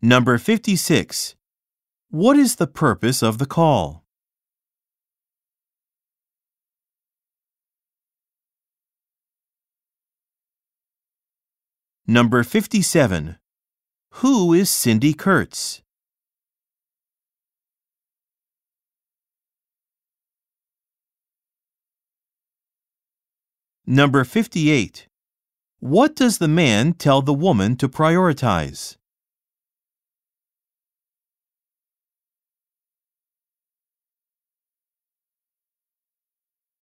Number 56. What is the purpose of the call? Number 57. Who is Cindy Kurtz? Number 58. What does the man tell the woman to prioritize?